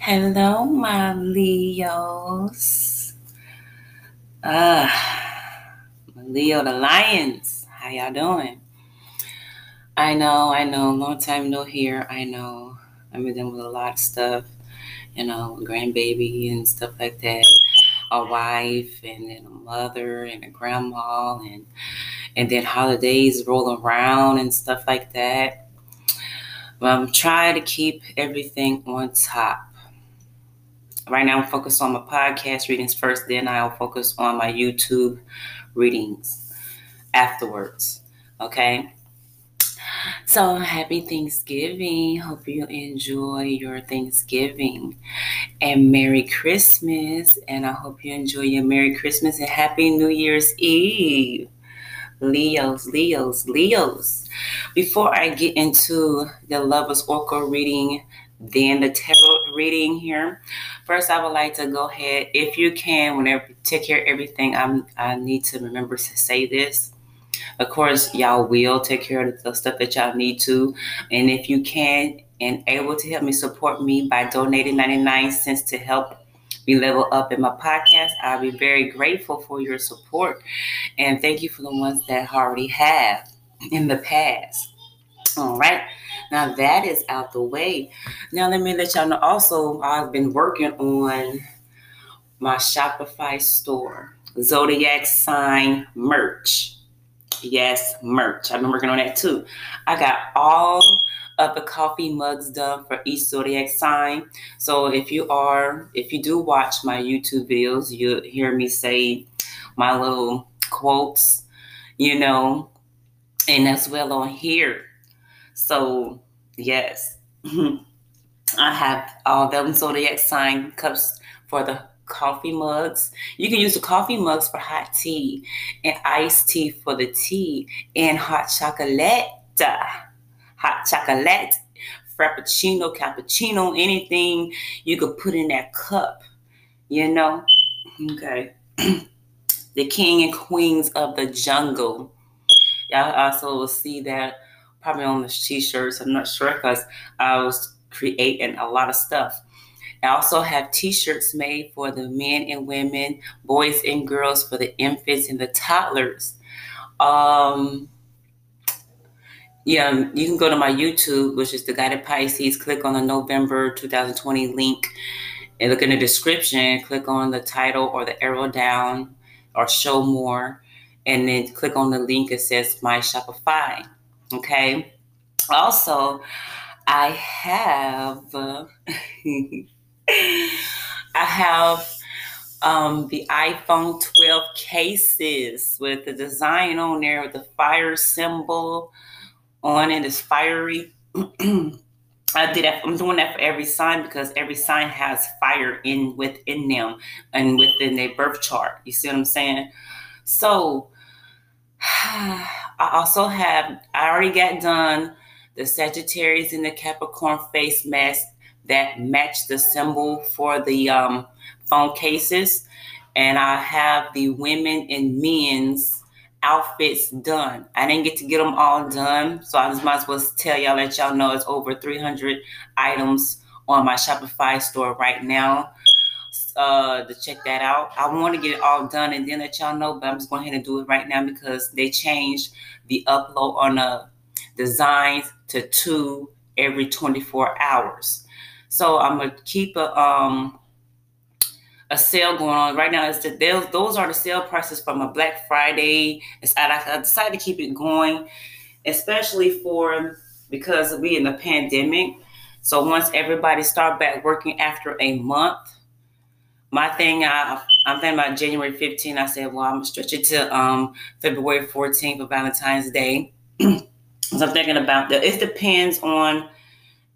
Hello, my Leos. Uh, Leo the Lions. How y'all doing? I know, I know, long time no here. I know. I've been dealing with a lot of stuff, you know, grandbaby and stuff like that. A wife and then a mother and a grandma and and then holidays roll around and stuff like that. But I'm trying to keep everything on top right now I'm focused on my podcast readings first, then I'll focus on my YouTube readings afterwards. Okay. So happy Thanksgiving. Hope you enjoy your Thanksgiving and Merry Christmas. And I hope you enjoy your Merry Christmas and Happy New Year's Eve. Leos, Leos, Leos. Before I get into the Lover's Oracle reading, then the tarot reading here. First, I would like to go ahead, if you can, whenever take care of everything, I'm I need to remember to say this. Of course, y'all will take care of the stuff that y'all need to. And if you can and able to help me support me by donating 99 cents to help me level up in my podcast, I'll be very grateful for your support. And thank you for the ones that already have in the past. All right. Now that is out the way. Now let me let y'all know also I've been working on my Shopify store, Zodiac sign merch. Yes, merch. I've been working on that too. I got all of the coffee mugs done for each zodiac sign. So if you are, if you do watch my YouTube videos, you'll hear me say my little quotes, you know, and as well on here. So, yes, I have uh, all them zodiac sign cups for the coffee mugs. You can use the coffee mugs for hot tea and iced tea for the tea and hot chocolate. Hot chocolate, frappuccino, cappuccino, anything you could put in that cup, you know? Okay. the king and queens of the jungle. Y'all also will see that probably on the t-shirts. I'm not sure because I was creating a lot of stuff. I also have t-shirts made for the men and women, boys and girls, for the infants and the toddlers. Um, yeah, you can go to my YouTube, which is the Guided Pisces. Click on the November 2020 link and look in the description. Click on the title or the arrow down or show more, and then click on the link that says My Shopify. Okay. Also, I have I have um, the iPhone 12 cases with the design on there with the fire symbol on it is fiery. I did that. I'm doing that for every sign because every sign has fire in within them and within their birth chart. You see what I'm saying? So I also have, I already got done the Sagittarius and the Capricorn face mask that match the symbol for the um, phone cases. And I have the women and men's outfits done. I didn't get to get them all done. So I just might as well tell y'all, let y'all know it's over 300 items on my Shopify store right now uh, to check that out. I want to get it all done and then let y'all know, but I'm just going ahead and do it right now because they changed the upload on the designs to two every 24 hours. So I'm gonna keep a um a sale going on right now. Is that those are the sale prices from a Black Friday. It's I, I decided to keep it going, especially for because we in the pandemic. So once everybody start back working after a month, my thing, I, I'm thinking about January 15th. I said, well, I'm gonna stretch it to um, February 14th for Valentine's Day. so I'm thinking about that. It depends on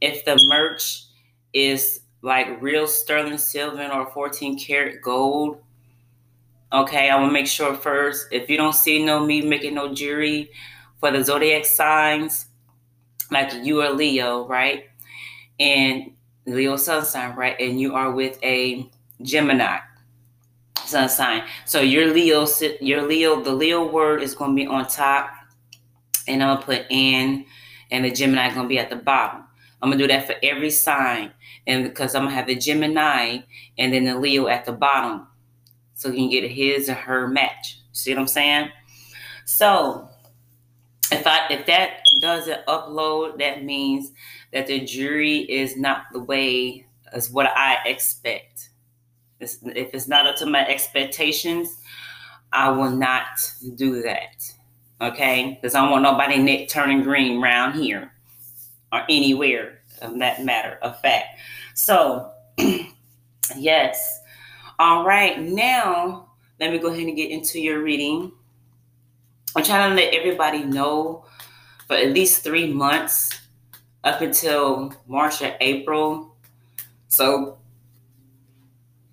if the merch is like real sterling silver or 14 karat gold. Okay, I will make sure first. If you don't see no me making no jewelry for the zodiac signs, like you are Leo, right? And Leo sun sign, right? And you are with a Gemini sun sign. So your Leo, your Leo, the Leo word is going to be on top, and I'm gonna put in, and the Gemini going to be at the bottom. I'm gonna do that for every sign, and because I'm gonna have the Gemini and then the Leo at the bottom, so you can get his or her match. See what I'm saying? So if I if that doesn't upload, that means that the jury is not the way as what I expect. It's, if it's not up to my expectations, I will not do that. Okay? Because I don't want nobody neck turning green around here or anywhere of that matter of fact. So, yes. All right. Now, let me go ahead and get into your reading. I'm trying to let everybody know for at least three months up until March or April. So,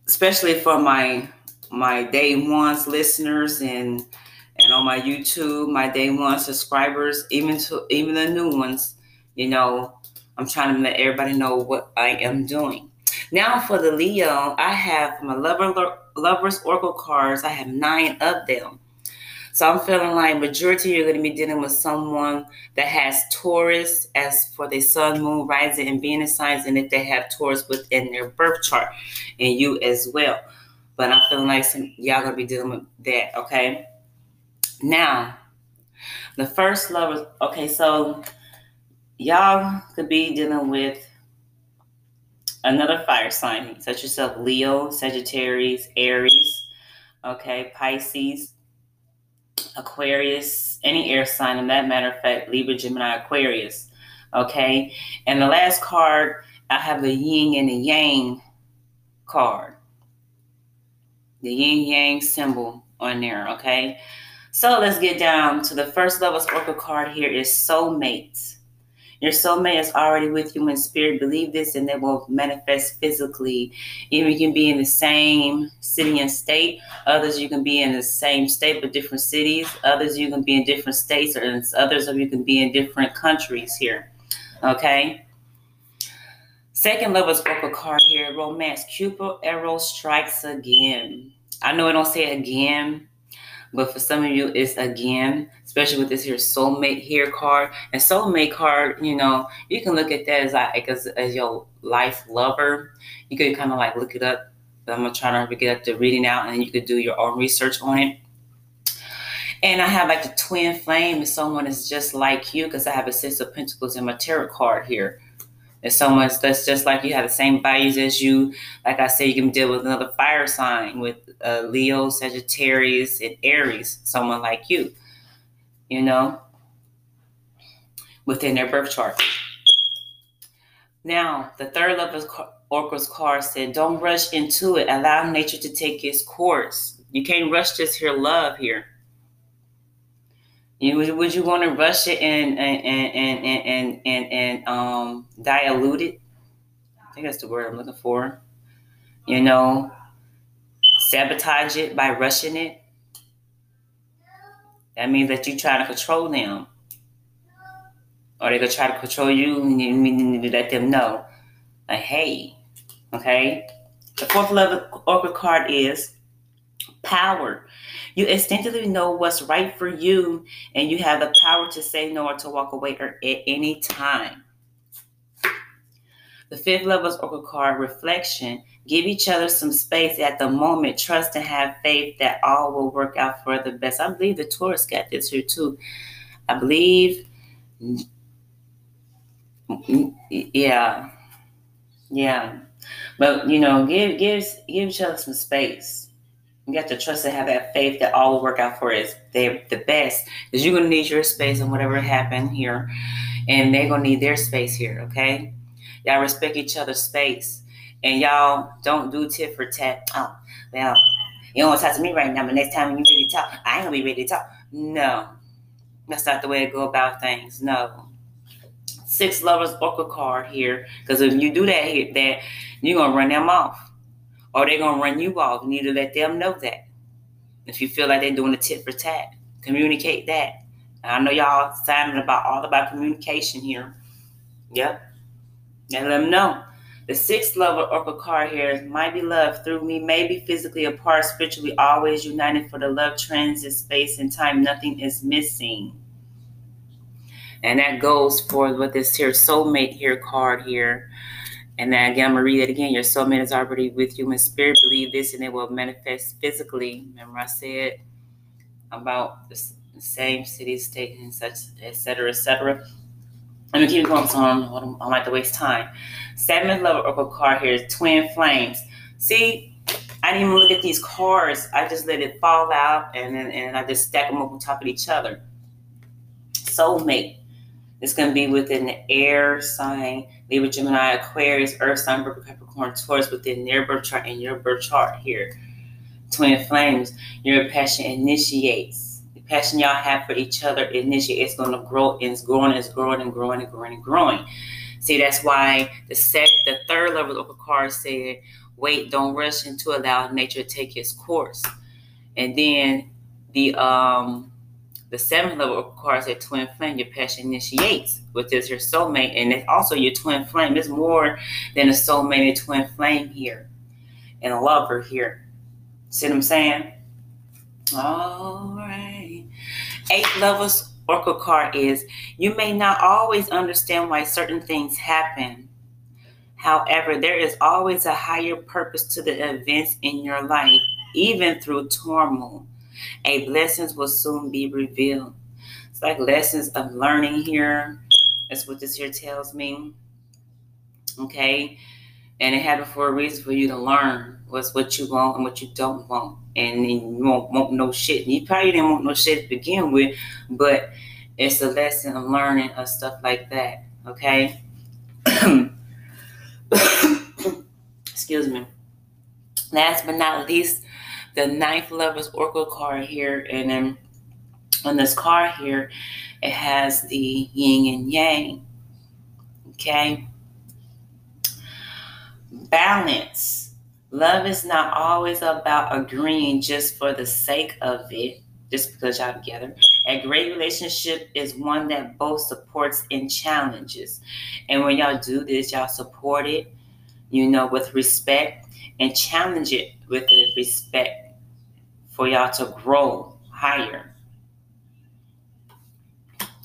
especially for my my day ones listeners and and on my YouTube, my day one subscribers, even to even the new ones, you know, I'm trying to let everybody know what I am doing. Now for the Leo, I have my lover lovers oracle cards. I have nine of them. So I'm feeling like majority you're going to be dealing with someone that has Taurus as for their sun, moon, rising, and Venus signs, and if they have Taurus within their birth chart, and you as well. But I'm feeling like some y'all gonna be dealing with that. Okay. Now, the first love okay. So y'all could be dealing with another fire sign, such yourself Leo, Sagittarius, Aries, okay, Pisces, Aquarius, any air sign, in that matter of fact, Libra, Gemini, Aquarius. Okay. And the last card, I have the yin and the yang card. The yin yang symbol on there. Okay. So let's get down to the first lovers oracle card here is soulmates. Your soulmate is already with you in spirit. Believe this, and it will manifest physically. Even you can be in the same city and state. Others you can be in the same state but different cities. Others you can be in different states, or others of you can be in different countries here. Okay. Second lovers oracle card here, romance. Cupid arrow strikes again. I know I don't say again but for some of you, it's again, especially with this here soulmate here card. And soulmate card, you know, you can look at that as like as, as your life lover. You could kind of like look it up. I'm gonna try to get the reading out, and you could do your own research on it. And I have like the twin flame, and someone is just like you, because I have a six of pentacles in my tarot card here. If someone that's just like you, have the same values as you, like I said, you can deal with another fire sign with uh, Leo, Sagittarius, and Aries, someone like you, you know, within their birth chart. Now, the third level Oracle's card said, don't rush into it. Allow nature to take its course. You can't rush this here love here. You would, you want to rush it and and and and and and, and um dilute it? I think that's the word I'm looking for. You know, sabotage it by rushing it. That means that you try to control them. Or they're gonna try to control you and you need to let them know. Like, hey, okay. The fourth lovers oracle card is power. You instinctively know what's right for you, and you have the power to say no or to walk away at any time. The fifth level is Oracle card reflection. Give each other some space at the moment. Trust and have faith that all will work out for the best. I believe the Taurus got this here too. I believe, yeah, yeah. But you know, give give give each other some space. You got to trust and have that faith that all will work out for us. They're the best. Because you're gonna need your space and whatever happened here. And they're gonna need their space here, okay? Y'all respect each other's space. And y'all don't do tit for tat. Oh, well, you don't want to talk to me right now, but next time you ready to talk, I ain't gonna be ready to talk. No. That's not the way to go about things. No. Six lovers oracle card here. Because if you do that that you're gonna run them off or they're gonna run you off. You need to let them know that. If you feel like they're doing a tit for tat, communicate that. I know y'all signing about all about communication here. Yep. And let them know. The sixth lovers oracle card here is might be love through me, maybe physically apart, spiritually always united for the love transit space and time. Nothing is missing. And that goes for what this here soulmate here card here. And then again, I'm gonna read it again. Your soulmate is already with you in spirit. Believe this, and it will manifest physically. Remember, I said about the same city, state, and such, etc., etc. Let me keep going, so I don't, I like to waste time. Seventh lovers oracle card here is twin flames. See, I didn't even look at these cards. I just let it fall out, and then and I just stack them up on top of each other. Soulmate. It's to be within the air sign, Libra, Gemini, Aquarius, Earth sign, Virgo, Capricorn, Taurus, within their birth chart and your birth chart here. Twin flames. Your passion initiates. The passion y'all have for each other initiates. It's going to grow and it's growing, it's growing and growing and growing and growing. See, that's why the set, the third level of the card said, wait, don't rush into allow nature to take its course. And then the um the seventh level cards at twin flame, your passion initiates, which is your soulmate, and it's also your twin flame. There's more than a soulmate and twin flame here, and a lover here. See what I'm saying? All right. Eighth levels oracle card is you may not always understand why certain things happen. However, there is always a higher purpose to the events in your life, even through turmoil. A blessings will soon be revealed. It's like lessons of learning here. That's what this here tells me. Okay. And it happened for a reason for you to learn what's what you want and what you don't want. And then you won't want no shit. You probably didn't want no shit to begin with, but it's a lesson of learning of stuff like that. Okay. Excuse me. Last but not least, the ninth lovers oracle card here, and then on this card here, it has the yin and yang. Okay. Balance. Love is not always about agreeing just for the sake of it, just because y'all together. A great relationship is one that both supports and challenges. And when y'all do this, y'all support it, you know, with respect and challenge it with respect for y'all to grow higher.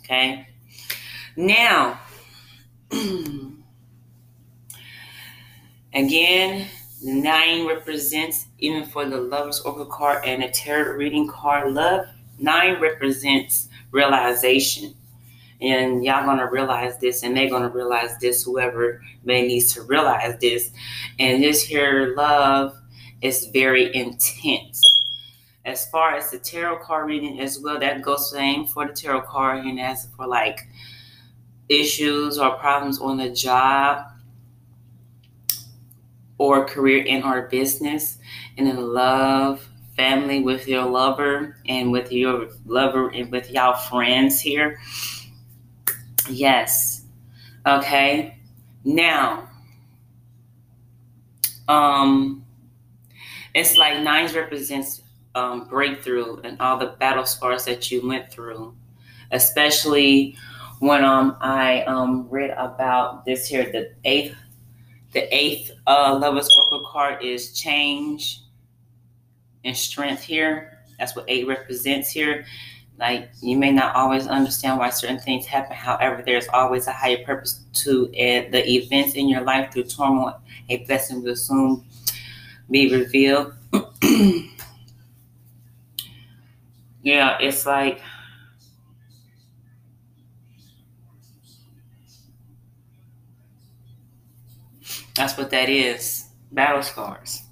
Okay. Now, again, nine represents, even for the lover's oracle card and the tarot reading card, love. Nine represents realization. And y'all gonna realize this, and they're gonna realize this, whoever may needs to realize this. And this here love is very intense as far as the tarot card reading as well, that goes same for the tarot card and as for like issues or problems on the job or career in our business and in love family with your lover and with your lover and with y'all friends here. Yes. Okay. Now um it's like nines represents um, breakthrough and all the battle scars that you went through, especially when um, I um, read about this here. The eighth, the eighth uh, Lovers Oracle card is change and strength here. That's what eight represents here. Like you may not always understand why certain things happen. However, there's always a higher purpose to it. The events in your life through turmoil, a blessing will soon be revealed. yeah, it's like that's what that is battle scars.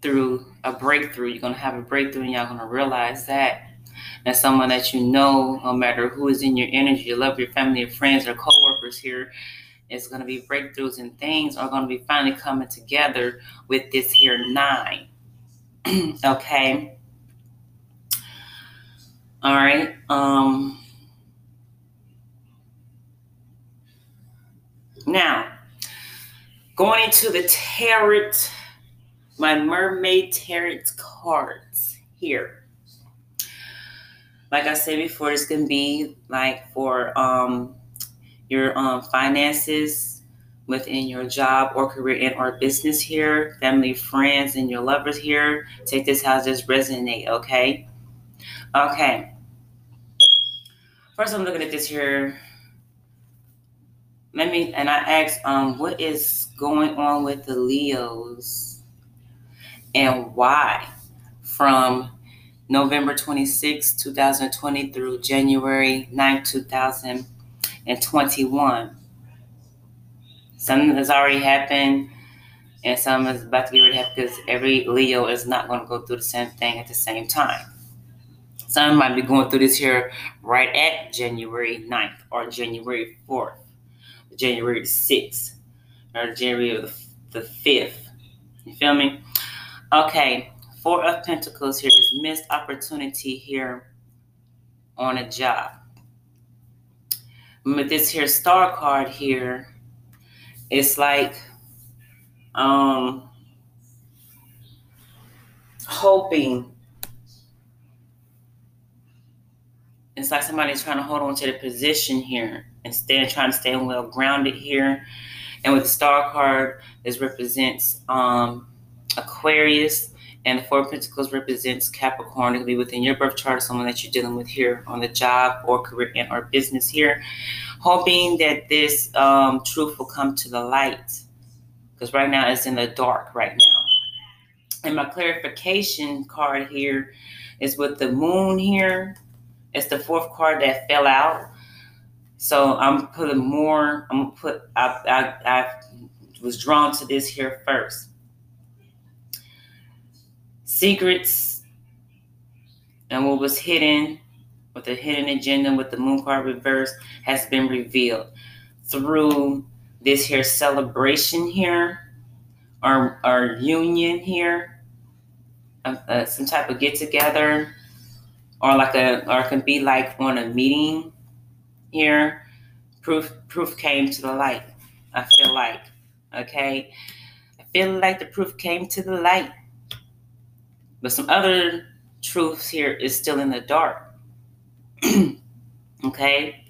Through a breakthrough, you're going to have a breakthrough and you're going to realize that. And someone that you know, no matter who is in your energy, you love your family, your friends, or coworkers here, it's going to be breakthroughs and things are going to be finally coming together with this here nine. okay. All right. Um, now, going into the tarot, my mermaid tarot cards here. Like I said before, this can be like for um, your um, finances within your job or career and or business here, family, friends, and your lovers here. Take this how just resonate, okay? Okay. first I'm looking at this here. Let me and I asked, um, what is going on with the Leos and why from November 26, 2020 through January 9, 2021. Something has already happened and some is about to get ready to happen because every Leo is not going to go through the same thing at the same time. Some might be going through this here right at January 9th or January 4th, January 6th, or January the 5th. You feel me? Okay, Four of Pentacles here is missed opportunity here on a job. With this here star card here, it's like um hoping it's like somebody's trying to hold on to the position here instead of trying to stay well grounded here. And with the star card, this represents um, Aquarius, and the Four of Pentacles represents Capricorn. It could be within your birth chart, someone that you're dealing with here on the job or career and or business here. Hoping that this um, truth will come to the light. Because right now it's in the dark right now. And my clarification card here is with the moon here it's the fourth card that fell out. So I'm putting more. I'm gonna put. I, I, I was drawn to this here first. Secrets and what was hidden with the hidden agenda with the moon card reverse has been revealed through this here celebration here our, our union here uh, uh, some type of get together or like a or it can be like on a meeting here proof proof came to the light i feel like okay? I feel like the proof came to the light but some other truths here is still in the dark okay?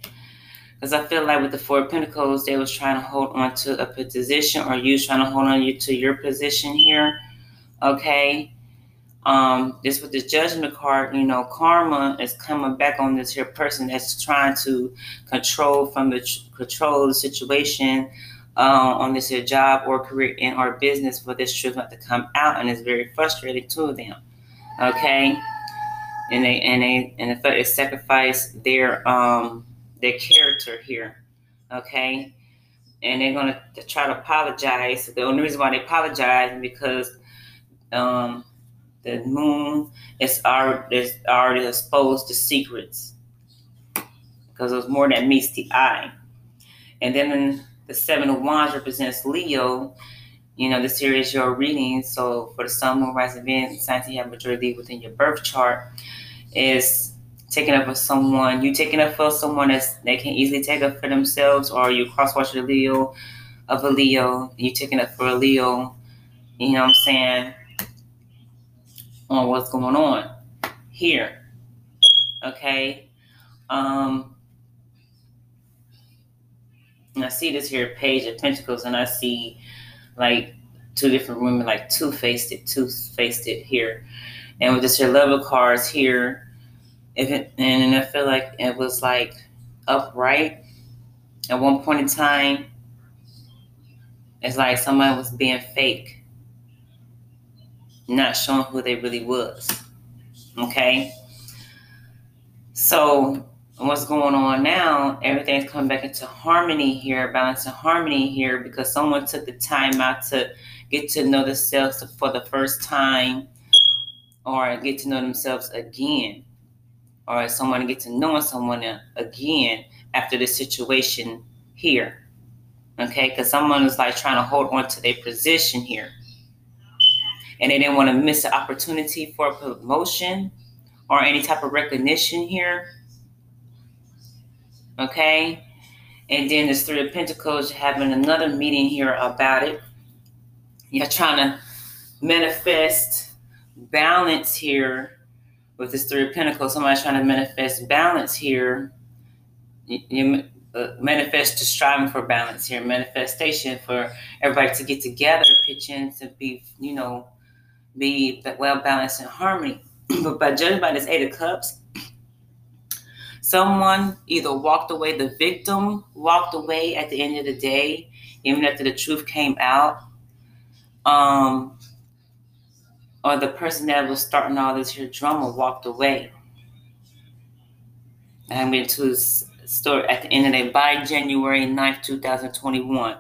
Because i feel like with the four pentacles they was trying to hold on to a position or you trying to hold on you to your position here okay um, this with the judgment card, you know, karma is coming back on this here person that's trying to control from the control the situation uh, on this here job or career in our business for this truth not to come out, and it's very frustrating to them. Okay, and they and they and in fact they sacrifice their um their character here. Okay, and they're gonna try to apologize. The only reason why they apologize is because um the moon is already, is already exposed to secrets because it was more than meets the eye. And then the Seven of Wands represents Leo. You know, this here is your reading. So for the Sun, Moon, Rising, Venus, signs you have majority within your birth chart is taking up for someone. You taking up for someone that's they can easily take up for themselves, or you cross watch a Leo of a Leo. You taking up for a Leo. You know what I'm saying? On what's going on here. Okay. Um, and I see this here page of pentacles, and I see like two different women, like two faced it, two faced it here. And with this here level cards here, if it, and I feel like it was like upright at one point in time. It's like somebody was being fake not showing who they really was. Okay? So, what's going on now? Everything's coming back into harmony here, balance and harmony here, because someone took the time out to get to know themselves for the first time or get to know themselves again or someone get to know someone again after this situation here okay because someone is like trying to hold on to their position here and they didn't want to miss the opportunity for promotion or any type of recognition here. Okay. And then this Three of Pentacles, having another meeting here about it. You're trying to manifest balance here with this Three of Pentacles. Somebody's trying to manifest balance here. You, you uh, manifest to striving for balance here, manifestation for everybody to get together, pitch in to be, you know, be well balanced and harmony. but by judging by this Eight of Cups, someone either walked away, the victim walked away at the end of the day, even after the truth came out, um, or the person that was starting all this here drama walked away. I'm going to story at the end of the day by January 9th, 2021.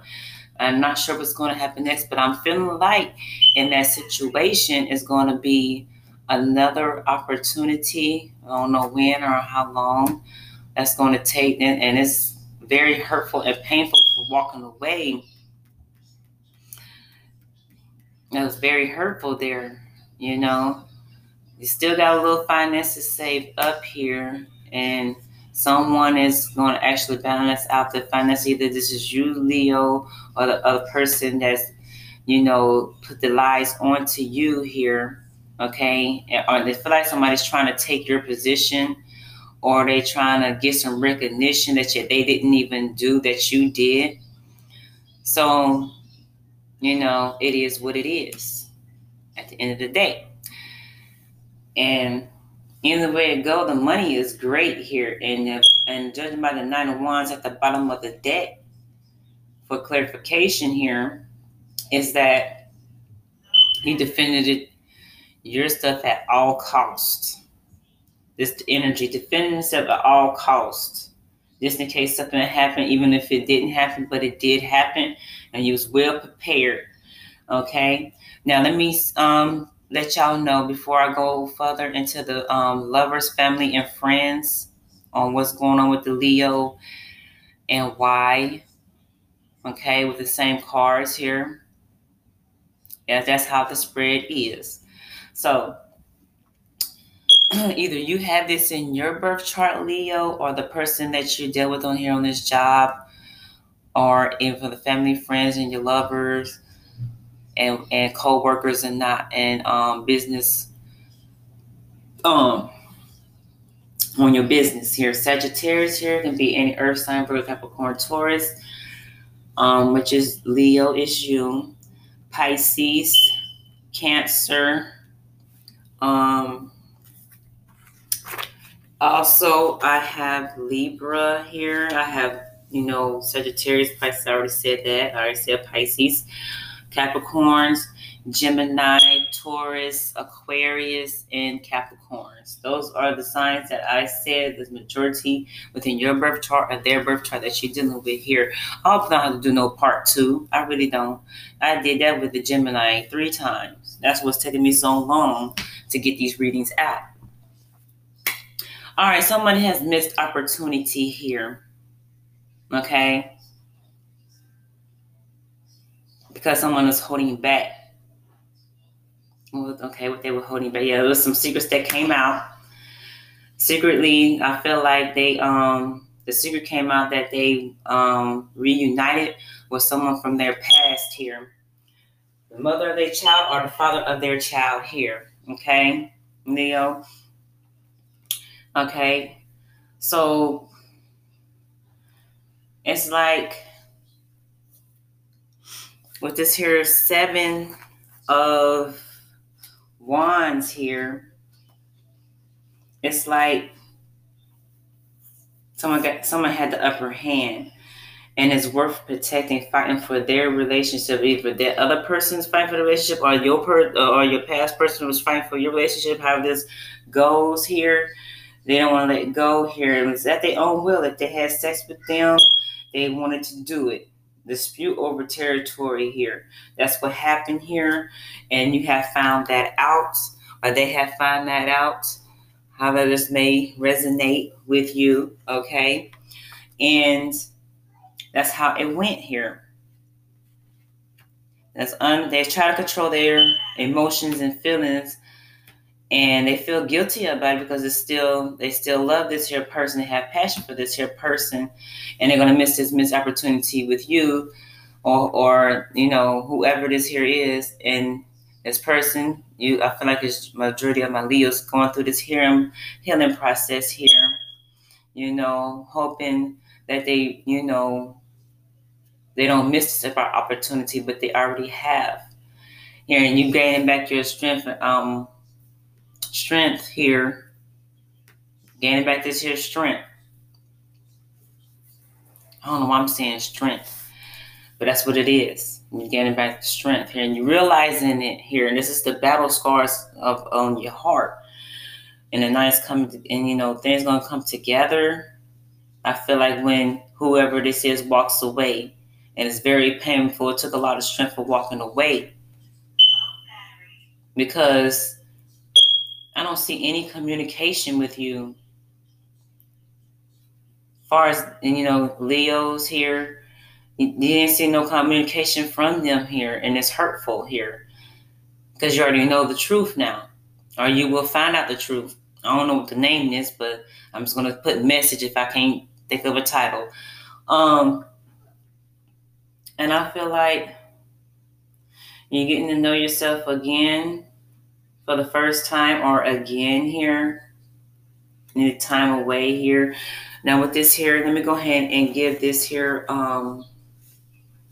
I'm not sure what's going to happen next, but I'm feeling like in that situation is going to be another opportunity. I don't know when or how long that's going to take, and, and it's very hurtful and painful for walking away. It was very hurtful there, you know. You still got a little finances saved up here, and someone is going to actually balance out the finance. Either this is you, Leo, or the other person that's, you know, put the lies onto you here, okay? Or uh, they feel like somebody's trying to take your position, or they trying to get some recognition that you, they didn't even do that you did. So, you know, it is what it is at the end of the day. And Either way it go, the money is great here. And if, and judging by the nine of wands at the bottom of the deck, for clarification here, is that you defended it, your stuff at all costs. This energy, defending yourself at all costs. Just in case something happened, even if it didn't happen, but it did happen, and you was well prepared. Okay. Now let me um let y'all know before I go further into the um, lovers, family, and friends on what's going on with the Leo and why. Okay, with the same cards here. That's how the spread is. So, either you have this in your birth chart, Leo, or the person that you deal with on here on this job, or even for the family, friends, and your lovers and and co-workers and not and um, business um on your business here. Sagittarius here can be any earth sign, Virgo, Capricorn, Taurus, um, which is Leo is you, Pisces, Cancer. Um, also, I have Libra here. I have, you know, Sagittarius, Pisces. I already said that. I already said Pisces. Capricorns, Gemini, Taurus, Aquarius, and Capricorns. Those are the signs that I said the majority within your birth chart or their birth chart that you're dealing with here. I hope don't have to do no part two. I really don't. I did that with the Gemini three times. That's what's taking me so long to get these readings out. All right, somebody has missed opportunity here. Okay because someone was holding you back. okay, what they were holding back. Yeah, there was some secrets that came out. Secretly, I feel like they um the secret came out that they um reunited with someone from their past here. The mother of their child or the father of their child here. Okay, Leo. Okay, so it's like with this here seven of wands here, it's like someone got someone had the upper hand and it's worth protecting, fighting for their relationship. Either that other person's fighting for the relationship, or your per or your past person was fighting for your relationship. How this goes here, they don't want to let go here. It was at their own will. If they had sex with them, they wanted to do it dispute over territory here. That's what happened here, and you have found that out, or they have found that out. However, this may resonate with you, okay? And that's how it went here. That's un, they try to control their emotions and feelings and they feel guilty about it because it's still they still love this here person. They have passion for this here person. And they're going to miss this missed opportunity with you or or you know whoever this here is. And this person you i feel like it's majority of my leos going through this healing healing process here you know hoping that they you know they don't miss this opportunity but they already have. Here and you gaining back your strength um strength here, gaining back this here strength. I don't know why I'm saying strength, but that's what it is. You're getting back the strength here, and you're realizing it here. And this is the battle scars of on your heart. And the night's coming, to, and you know things gonna come together. I feel like when whoever this is walks away, and it's very painful. It took a lot of strength for walking away because I don't see any communication with you. Far as you know, Leo's here. You didn't see no communication from them here, and it's hurtful here because you already know the truth now, or you will find out the truth. I don't know what the name is, but I'm just gonna put message if I can't think of a title. Um, and I feel like you're getting to know yourself again for the first time or again here. Need time away here. Now with this here, let me go ahead and give this here um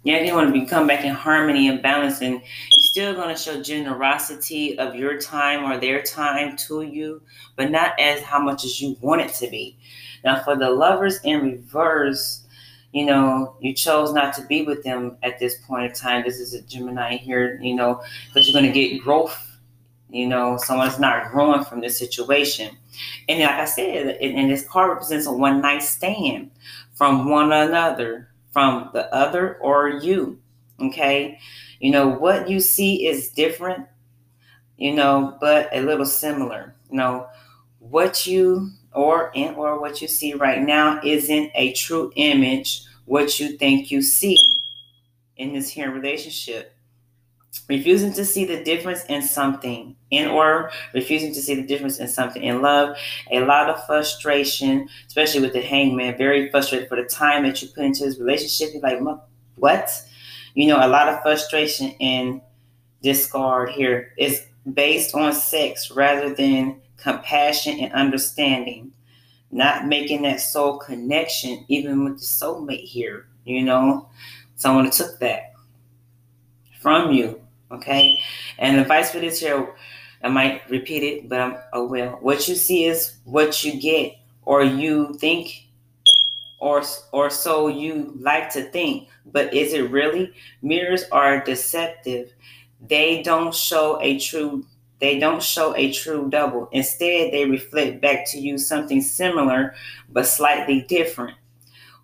yeah, you want to be come back in harmony and balance, and you're still going to show generosity of your time or their time to you, but not as how much as you want it to be. Now, for the lovers in reverse, you know, you chose not to be with them at this point in time. This is a Gemini here, you know, because you're going to get growth. You know, someone's not growing from this situation. And like I said, and this card represents a one night stand from one another, from the other or you. Okay. You know, what you see is different, you know, but a little similar. You know, what you or and or what you see right now isn't a true image what you think you see in this here relationship refusing to see the difference in something in or refusing to see the difference in something in love. A lot of frustration especially with the hangman very frustrated for the time that you put into this relationship. You're like what? You know a lot of frustration in discard here is based on sex rather than compassion, and understanding. Not making that soul connection, even with the soulmate here, you know, someone took that from you, okay? And advice for this here, I might repeat it, but I'm oh well. What you see is what you get, or you think, or or so you like to think. But is it really? Mirrors are deceptive. They don't show a true they don't show a true double. Instead, they reflect back to you something similar but slightly different.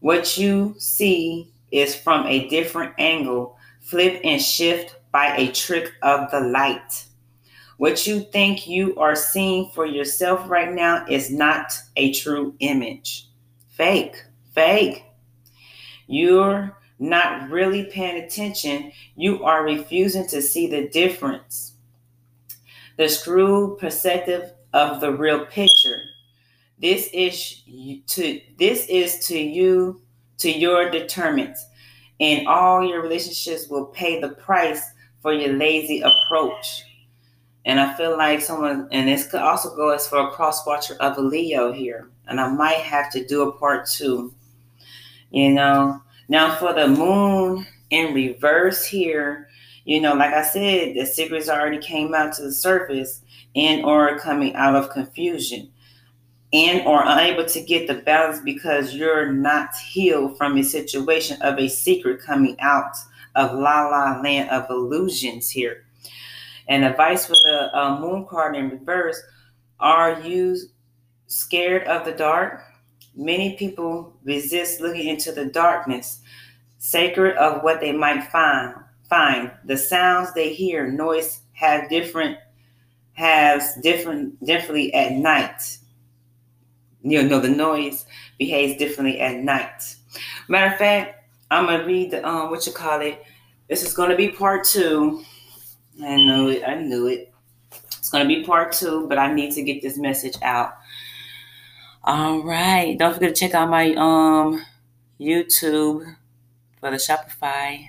What you see is from a different angle, flip and shift by a trick of the light. What you think you are seeing for yourself right now is not a true image. Fake, fake. You're not really paying attention. You are refusing to see the difference the screw perspective of the real picture. This is to this is to you to your determinants, and all your relationships will pay the price for your lazy approach. And I feel like someone, and this could also go as for a cross watcher of a Leo here, and I might have to do a part two. You know, now for the moon in reverse here, you know, like I said, the secrets already came out to the surface and or coming out of confusion and or unable to get the balance because you're not healed from a situation of a secret coming out of la la land of illusions here. And advice with the uh, moon card in reverse are you scared of the dark? Many people resist looking into the darkness, sacred of what they might find Find The sounds they hear, noise have different has different differently at night. You know, the noise behaves differently at night. Matter of fact, I'm gonna read the um what you call it. This is gonna be part two. I know it, I knew it. It's gonna be part two, but I need to get this message out. All right. Don't forget to check out my um YouTube for the Shopify